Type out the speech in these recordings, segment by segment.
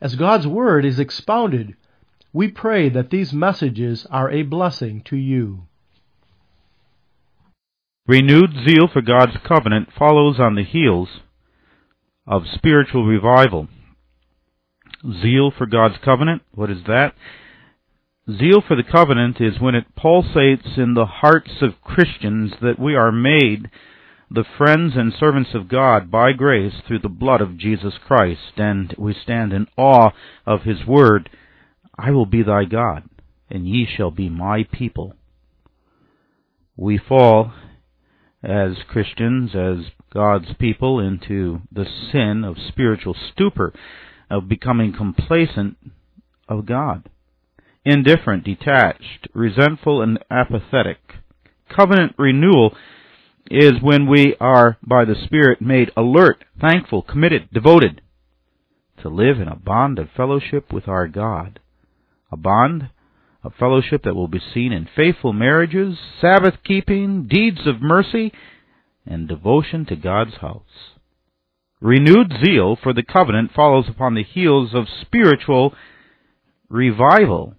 As God's Word is expounded, we pray that these messages are a blessing to you. Renewed zeal for God's covenant follows on the heels of spiritual revival. Zeal for God's covenant, what is that? Zeal for the covenant is when it pulsates in the hearts of Christians that we are made the friends and servants of God by grace through the blood of Jesus Christ, and we stand in awe of His word, I will be thy God, and ye shall be my people. We fall as Christians, as God's people, into the sin of spiritual stupor, of becoming complacent of God, indifferent, detached, resentful, and apathetic. Covenant renewal is when we are, by the Spirit, made alert, thankful, committed, devoted to live in a bond of fellowship with our God. A bond of fellowship that will be seen in faithful marriages, Sabbath keeping, deeds of mercy, and devotion to God's house. Renewed zeal for the covenant follows upon the heels of spiritual revival.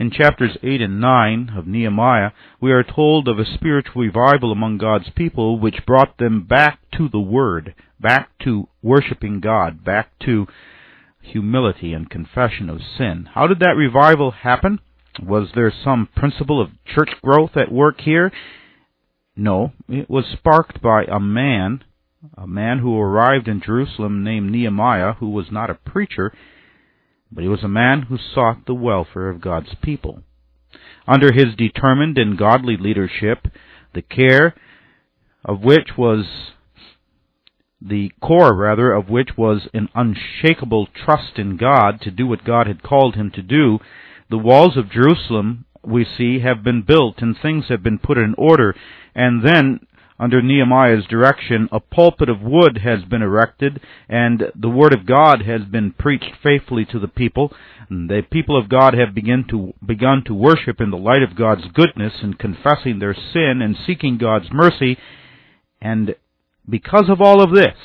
In chapters 8 and 9 of Nehemiah, we are told of a spiritual revival among God's people which brought them back to the Word, back to worshiping God, back to humility and confession of sin. How did that revival happen? Was there some principle of church growth at work here? No, it was sparked by a man a man who arrived in Jerusalem named Nehemiah, who was not a preacher, but he was a man who sought the welfare of God's people. Under his determined and godly leadership, the care of which was the core rather of which was an unshakable trust in God to do what God had called him to do, the walls of Jerusalem we see have been built and things have been put in order and then under Nehemiah's direction, a pulpit of wood has been erected, and the Word of God has been preached faithfully to the people. The people of God have begun to, begun to worship in the light of God's goodness and confessing their sin and seeking God's mercy. And because of all of this,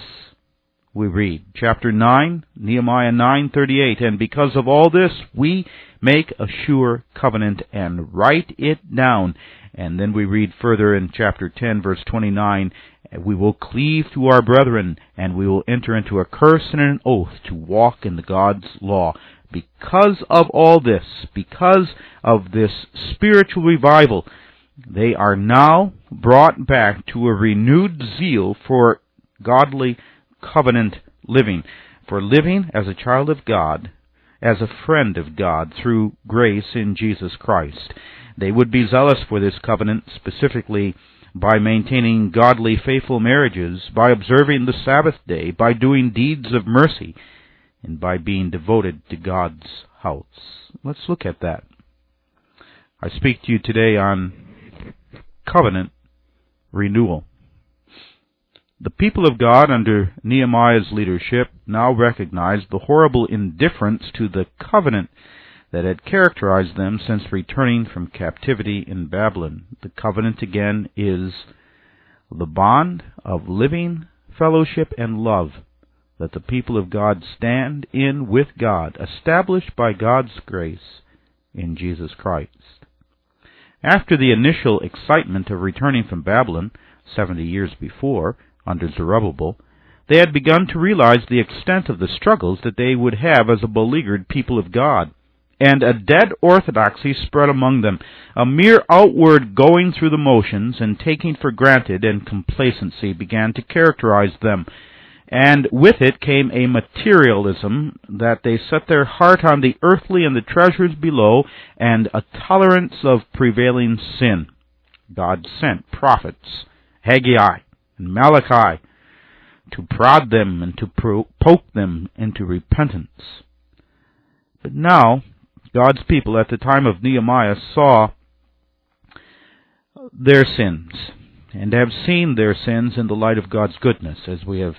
we read chapter 9, Nehemiah 9:38, and because of all this we make a sure covenant and write it down and then we read further in chapter 10, verse 29, we will cleave to our brethren, and we will enter into a curse and an oath to walk in the God's law. Because of all this, because of this spiritual revival, they are now brought back to a renewed zeal for godly covenant living, for living as a child of God, as a friend of God through grace in Jesus Christ. They would be zealous for this covenant, specifically by maintaining godly, faithful marriages, by observing the Sabbath day, by doing deeds of mercy, and by being devoted to God's house. Let's look at that. I speak to you today on covenant renewal. The people of God under Nehemiah's leadership now recognized the horrible indifference to the covenant that had characterized them since returning from captivity in Babylon. The covenant again is the bond of living fellowship and love that the people of God stand in with God, established by God's grace in Jesus Christ. After the initial excitement of returning from Babylon, seventy years before, under Zerubbabel, they had begun to realize the extent of the struggles that they would have as a beleaguered people of God and a dead orthodoxy spread among them, a mere outward going through the motions and taking for granted and complacency began to characterize them, and with it came a materialism that they set their heart on the earthly and the treasures below, and a tolerance of prevailing sin. God sent prophets, Haggai and Malachi, to prod them and to poke them into repentance. But now, God's people at the time of Nehemiah saw their sins and have seen their sins in the light of God's goodness, as we have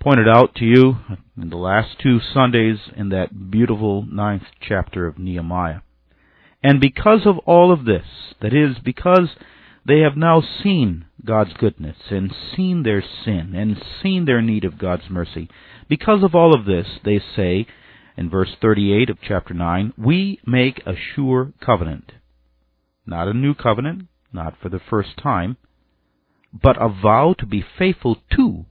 pointed out to you in the last two Sundays in that beautiful ninth chapter of Nehemiah. And because of all of this, that is, because they have now seen God's goodness and seen their sin and seen their need of God's mercy, because of all of this, they say in verse 38 of chapter 9, we make a sure covenant. Not a new covenant, not for the first time, but a vow to be faithful to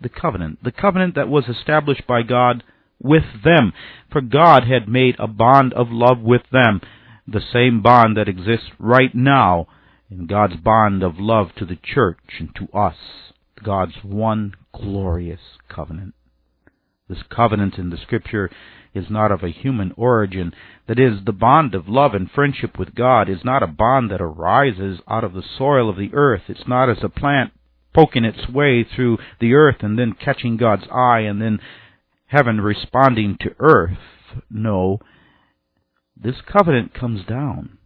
the covenant, the covenant that was established by God with them. For God had made a bond of love with them, the same bond that exists right now in God's bond of love to the church and to us, God's one glorious covenant. This covenant in the scripture is not of a human origin. That is, the bond of love and friendship with God is not a bond that arises out of the soil of the earth. It's not as a plant poking its way through the earth and then catching God's eye and then heaven responding to earth. No, this covenant comes down.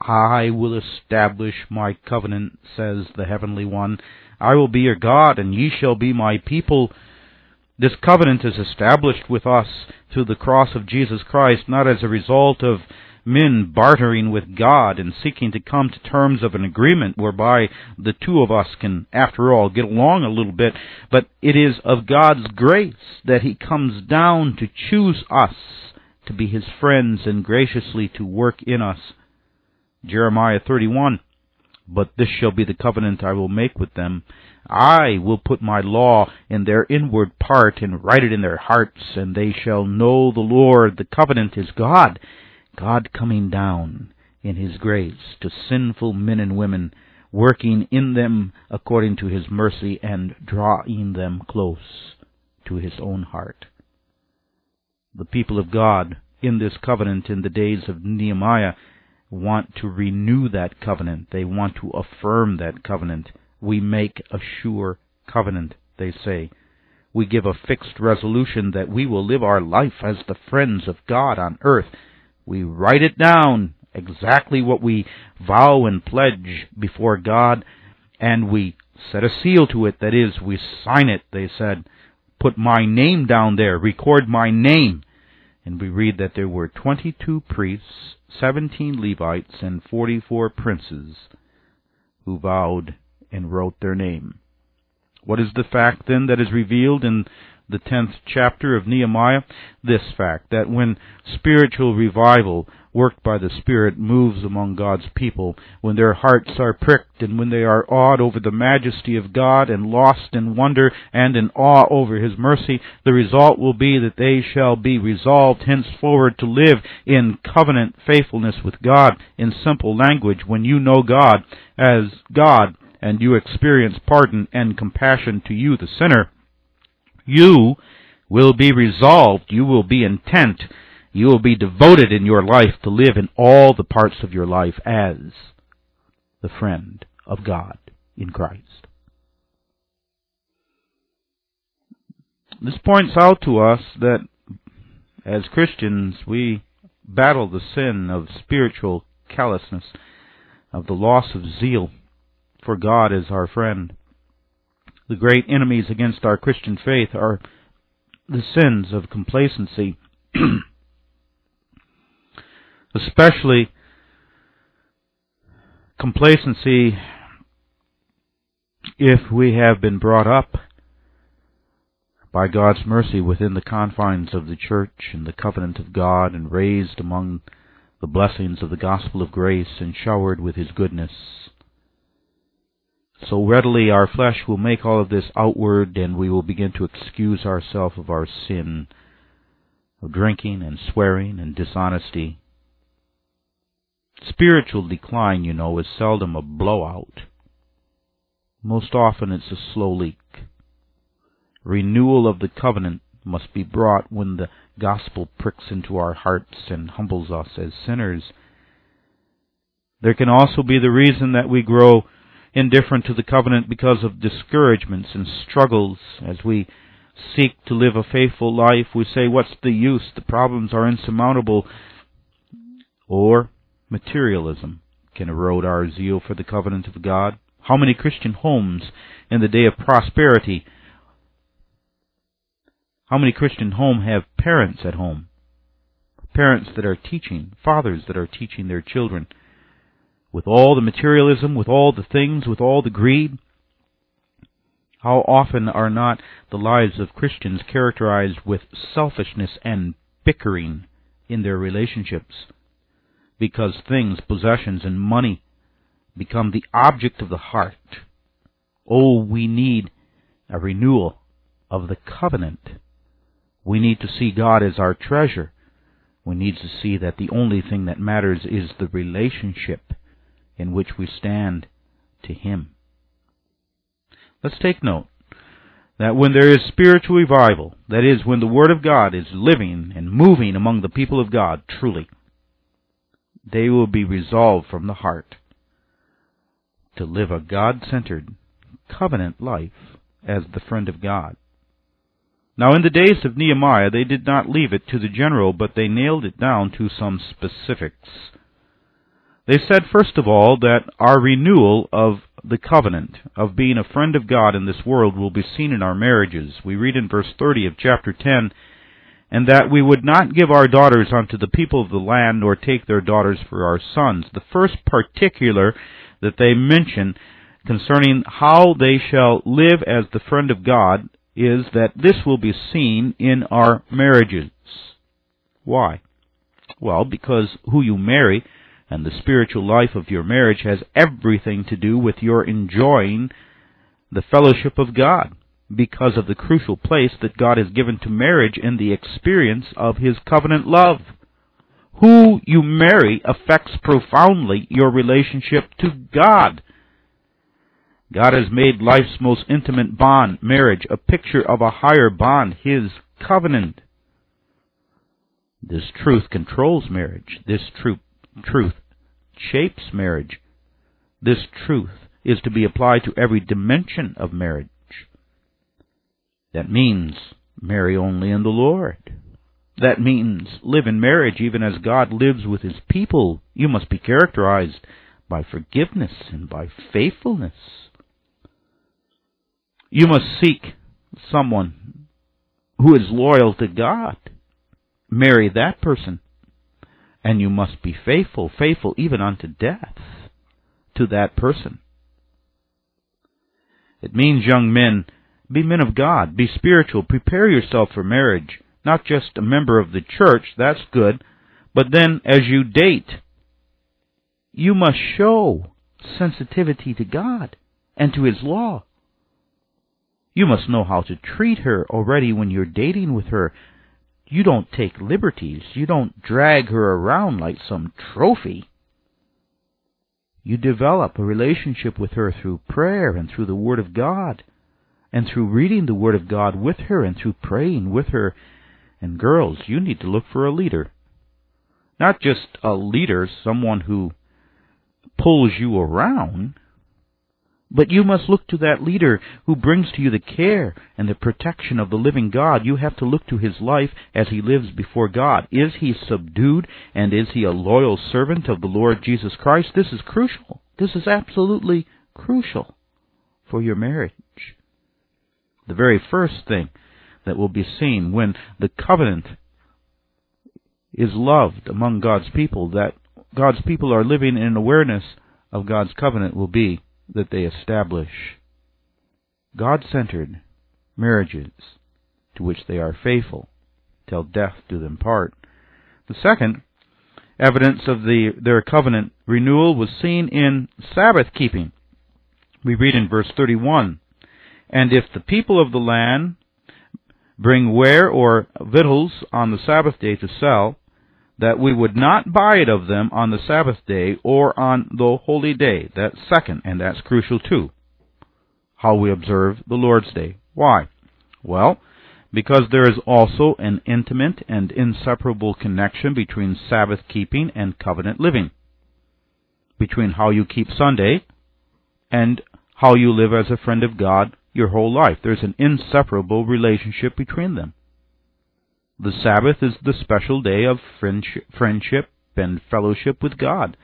I will establish my covenant, says the Heavenly One. I will be your God, and ye shall be my people. This covenant is established with us through the cross of Jesus Christ, not as a result of men bartering with God and seeking to come to terms of an agreement whereby the two of us can, after all, get along a little bit, but it is of God's grace that He comes down to choose us to be His friends and graciously to work in us. Jeremiah 31 But this shall be the covenant I will make with them. I will put my law in their inward part and write it in their hearts, and they shall know the Lord. The covenant is God, God coming down in His grace to sinful men and women, working in them according to His mercy and drawing them close to His own heart. The people of God in this covenant in the days of Nehemiah want to renew that covenant. They want to affirm that covenant. We make a sure covenant, they say. We give a fixed resolution that we will live our life as the friends of God on earth we write it down, exactly what we vow and pledge before God, and we set a seal to it. That is, we sign it, they said. Put my name down there, record my name. And we read that there were 22 priests, 17 Levites, and 44 princes who vowed and wrote their name. What is the fact then that is revealed in the 10th chapter of Nehemiah, this fact that when spiritual revival worked by the Spirit moves among God's people, when their hearts are pricked and when they are awed over the majesty of God and lost in wonder and in awe over His mercy, the result will be that they shall be resolved henceforward to live in covenant faithfulness with God. In simple language, when you know God as God and you experience pardon and compassion to you, the sinner, you will be resolved, you will be intent, you will be devoted in your life to live in all the parts of your life as the friend of God in Christ. This points out to us that as Christians we battle the sin of spiritual callousness, of the loss of zeal for God as our friend. The great enemies against our Christian faith are the sins of complacency, especially complacency if we have been brought up by God's mercy within the confines of the church and the covenant of God and raised among the blessings of the gospel of grace and showered with his goodness. So readily our flesh will make all of this outward, and we will begin to excuse ourselves of our sin of drinking and swearing and dishonesty. Spiritual decline, you know, is seldom a blowout. Most often it's a slow leak. Renewal of the covenant must be brought when the gospel pricks into our hearts and humbles us as sinners. There can also be the reason that we grow indifferent to the covenant because of discouragements and struggles as we seek to live a faithful life, we say, what's the use? The problems are insurmountable. Or materialism can erode our zeal for the covenant of God. How many Christian homes in the day of prosperity? How many Christian homes have parents at home? Parents that are teaching, fathers that are teaching their children. With all the materialism, with all the things, with all the greed, how often are not the lives of Christians characterized with selfishness and bickering in their relationships? Because things, possessions, and money become the object of the heart. Oh, we need a renewal of the covenant. We need to see God as our treasure. We need to see that the only thing that matters is the relationship in which we stand to Him. Let's take note that when there is spiritual revival, that is, when the Word of God is living and moving among the people of God truly, they will be resolved from the heart to live a God centered, covenant life as the friend of God. Now, in the days of Nehemiah, they did not leave it to the general, but they nailed it down to some specifics. They said, first of all, that our renewal of the covenant of being a friend of God in this world will be seen in our marriages. We read in verse 30 of chapter 10, and that we would not give our daughters unto the people of the land, nor take their daughters for our sons. The first particular that they mention concerning how they shall live as the friend of God is that this will be seen in our marriages. Why? Well, because who you marry and the spiritual life of your marriage has everything to do with your enjoying the fellowship of God because of the crucial place that God has given to marriage in the experience of His covenant love. Who you marry affects profoundly your relationship to God. God has made life's most intimate bond, marriage, a picture of a higher bond, His covenant. This truth controls marriage. This truth, truth shapes marriage. This truth is to be applied to every dimension of marriage. That means marry only in the Lord. That means live in marriage even as God lives with His people. You must be characterized by forgiveness and by faithfulness. You must seek someone who is loyal to God. Marry that person. And you must be faithful, faithful even unto death to that person. It means, young men, be men of God, be spiritual, prepare yourself for marriage. Not just a member of the church, that's good, but then as you date, you must show sensitivity to God and to His law. You must know how to treat her already when you're dating with her. You don't take liberties. You don't drag her around like some trophy. You develop a relationship with her through prayer and through the Word of God, and through reading the Word of God with her and through praying with her. And girls, you need to look for a leader. Not just a leader, someone who pulls you around, but you must look to that leader who brings to you the care and the protection of the living God. You have to look to his life as he lives before God. Is he subdued and is he a loyal servant of the Lord Jesus Christ? This is crucial. This is absolutely crucial for your marriage. The very first thing that will be seen when the covenant is loved among God's people, that God's people are living in awareness of God's covenant will be that they establish God centered marriages to which they are faithful till death do them part. The second evidence of the, their covenant renewal was seen in Sabbath keeping. We read in verse 31 And if the people of the land bring ware or victuals on the Sabbath day to sell, that we would not buy it of them on the Sabbath day or on the holy day. That's second, and that's crucial too. How we observe the Lord's Day. Why? Well, because there is also an intimate and inseparable connection between Sabbath keeping and covenant living. Between how you keep Sunday and how you live as a friend of God your whole life. There's an inseparable relationship between them. The Sabbath is the special day of friendship and fellowship with God.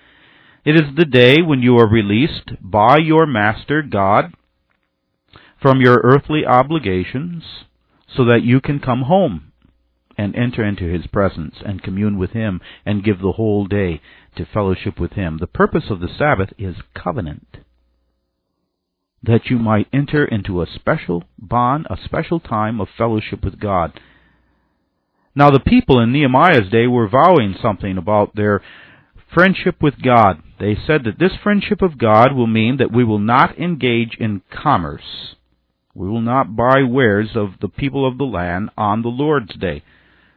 It is the day when you are released by your Master God from your earthly obligations so that you can come home and enter into His presence and commune with Him and give the whole day to fellowship with Him. The purpose of the Sabbath is covenant. That you might enter into a special bond, a special time of fellowship with God. Now the people in Nehemiah's day were vowing something about their friendship with God. They said that this friendship of God will mean that we will not engage in commerce we will not buy wares of the people of the land on the Lord's day.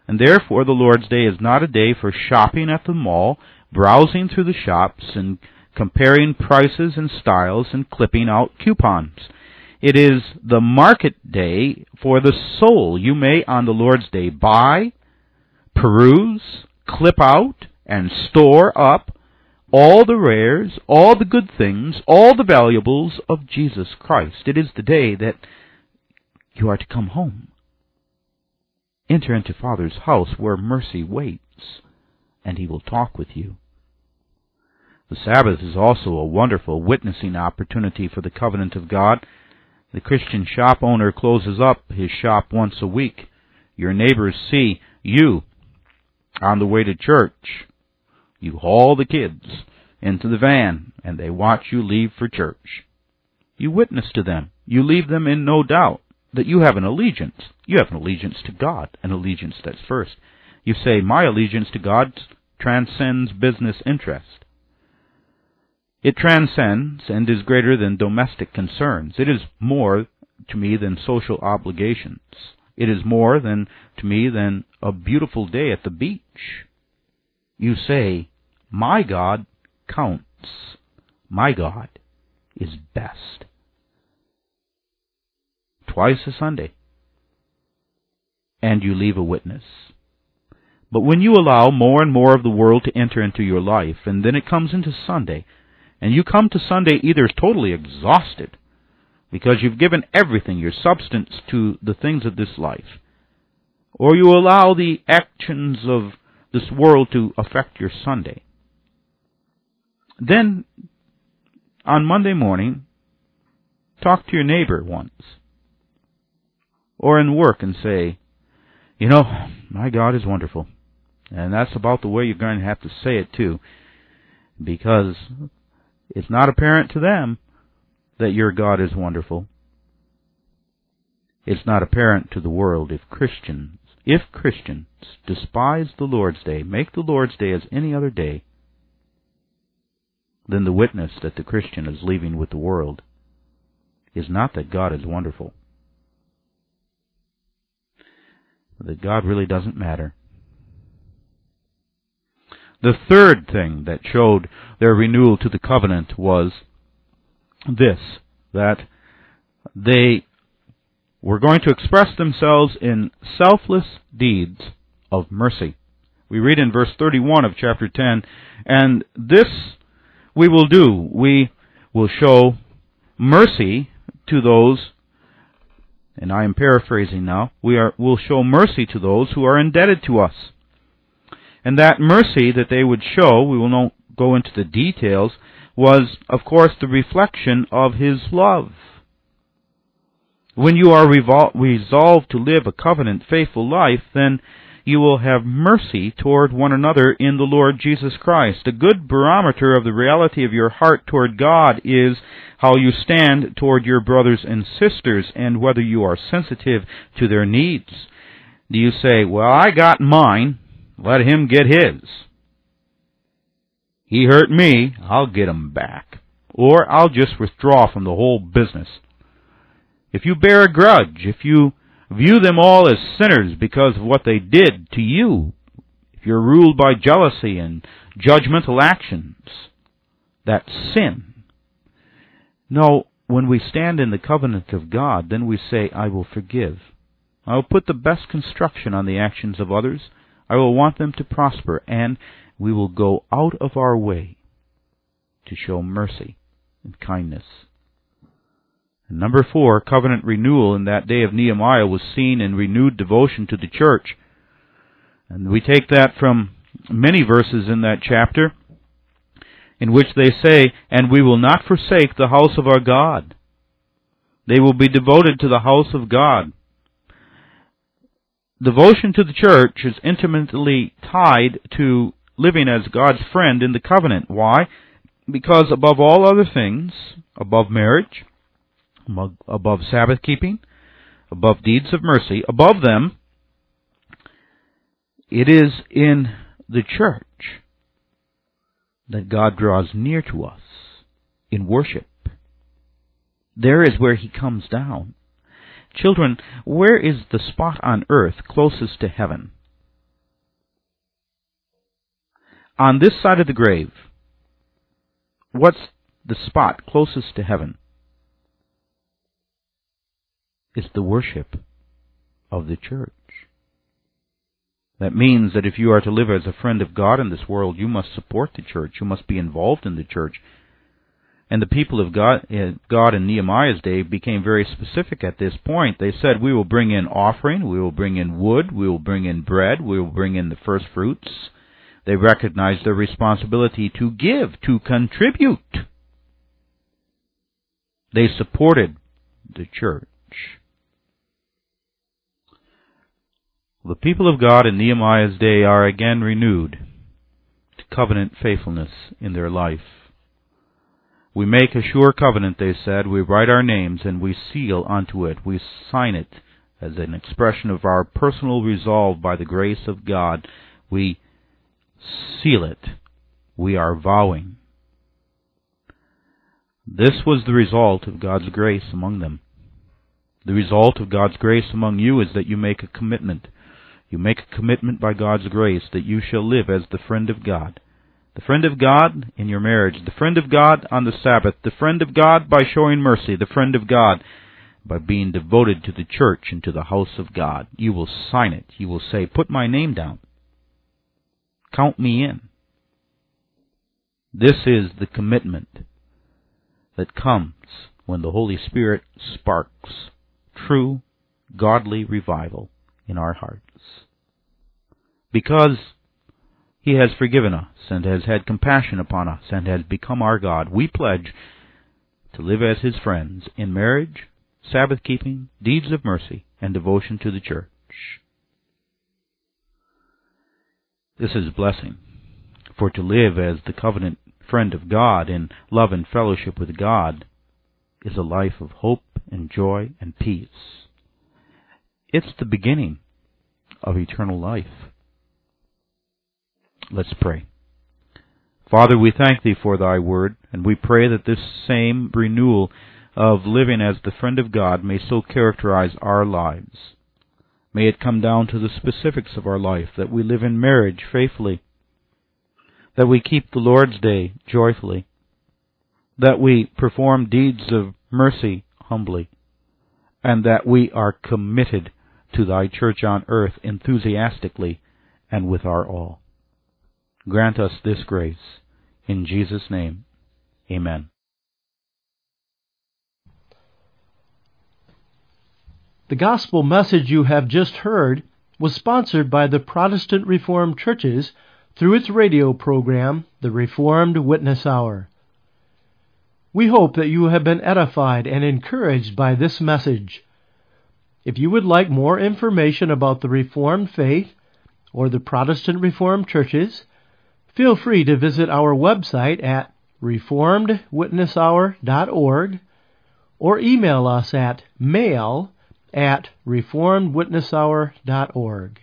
And therefore the Lord's day is not a day for shopping at the mall, browsing through the shops, and comparing prices and styles and clipping out coupons. It is the market day for the soul. You may on the Lord's day buy, peruse, clip out, and store up all the rares, all the good things, all the valuables of Jesus Christ. It is the day that you are to come home. Enter into Father's house where mercy waits, and he will talk with you. The Sabbath is also a wonderful witnessing opportunity for the covenant of God. The Christian shop owner closes up his shop once a week. Your neighbors see you on the way to church you haul the kids into the van, and they watch you leave for church. You witness to them. You leave them in no doubt that you have an allegiance. You have an allegiance to God, an allegiance that's first. You say, My allegiance to God transcends business interest. It transcends and is greater than domestic concerns. It is more to me than social obligations. It is more than to me than a beautiful day at the beach. You say, My God counts. My God is best. Twice a Sunday. And you leave a witness. But when you allow more and more of the world to enter into your life, and then it comes into Sunday, and you come to Sunday either totally exhausted, because you've given everything, your substance, to the things of this life, or you allow the actions of this world to affect your Sunday. Then, on Monday morning, talk to your neighbor once. Or in work and say, you know, my God is wonderful. And that's about the way you're going to have to say it too. Because it's not apparent to them that your God is wonderful. It's not apparent to the world if Christians if Christians despise the Lord's Day, make the Lord's Day as any other day, then the witness that the Christian is leaving with the world is not that God is wonderful, that God really doesn't matter. The third thing that showed their renewal to the covenant was this, that they were going to express themselves in selfless deeds of mercy. We read in verse 31 of chapter 10, and this we will do. We will show mercy to those, and I am paraphrasing now, we are, will show mercy to those who are indebted to us. And that mercy that they would show, we will not go into the details, was, of course, the reflection of His love. When you are revol- resolved to live a covenant faithful life, then you will have mercy toward one another in the Lord Jesus Christ. A good barometer of the reality of your heart toward God is how you stand toward your brothers and sisters and whether you are sensitive to their needs. Do you say, Well, I got mine, let him get his? He hurt me, I'll get him back. Or I'll just withdraw from the whole business if you bear a grudge, if you view them all as sinners because of what they did to you, if you're ruled by jealousy and judgmental actions, that's sin. No, when we stand in the covenant of God, then we say, I will forgive. I will put the best construction on the actions of others. I will want them to prosper, and we will go out of our way to show mercy and kindness Number four, covenant renewal in that day of Nehemiah was seen in renewed devotion to the church. And we take that from many verses in that chapter in which they say, And we will not forsake the house of our God. They will be devoted to the house of God. Devotion to the church is intimately tied to living as God's friend in the covenant. Why? Because above all other things, above marriage, above Sabbath keeping, above deeds of mercy, above them, it is in the church that God draws near to us in worship. There is where He comes down. Children, where is the spot on earth closest to heaven? On this side of the grave, what's the spot closest to heaven? It's the worship of the church. That means that if you are to live as a friend of God in this world, you must support the church. You must be involved in the church. And the people of God, uh, God in Nehemiah's day became very specific at this point. They said, We will bring in offering, we will bring in wood, we will bring in bread, we will bring in the first fruits. They recognized their responsibility to give, to contribute. They supported the church. The people of God in Nehemiah's day are again renewed to covenant faithfulness in their life. We make a sure covenant, they said. We write our names and we seal unto it. We sign it as an expression of our personal resolve by the grace of God. We seal it. We are vowing. This was the result of God's grace among them. The result of God's grace among you is that you make a commitment. You make a commitment by God's grace that you shall live as the friend of God the friend of God in your marriage, the friend of God on the Sabbath, the friend of God by showing mercy, the friend of God by being devoted to the church and to the house of God. You will sign it. You will say, Put my name down. Count me in. This is the commitment that comes when the Holy Spirit sparks true, godly revival in our hearts. Because he has forgiven us and has had compassion upon us and has become our God. We pledge to live as His friends in marriage, Sabbath keeping, deeds of mercy, and devotion to the church. This is blessing, for to live as the covenant friend of God in love and fellowship with God is a life of hope and joy and peace. It's the beginning of eternal life. Let's pray. Father, we thank Thee for Thy word, and we pray that this same renewal of living as the friend of God may so characterize our lives. May it come down to the specifics of our life, that we live in marriage faithfully, that we keep the Lord's Day joyfully, that we perform deeds of mercy humbly, and that we are committed to Thy church on earth enthusiastically and with our all. Grant us this grace. In Jesus' name, amen. The gospel message you have just heard was sponsored by the Protestant Reformed Churches through its radio program, The Reformed Witness Hour. We hope that you have been edified and encouraged by this message. If you would like more information about the Reformed faith or the Protestant Reformed Churches, Feel free to visit our website at reformedwitnesshour.org or email us at mail at reformedwitnesshour.org.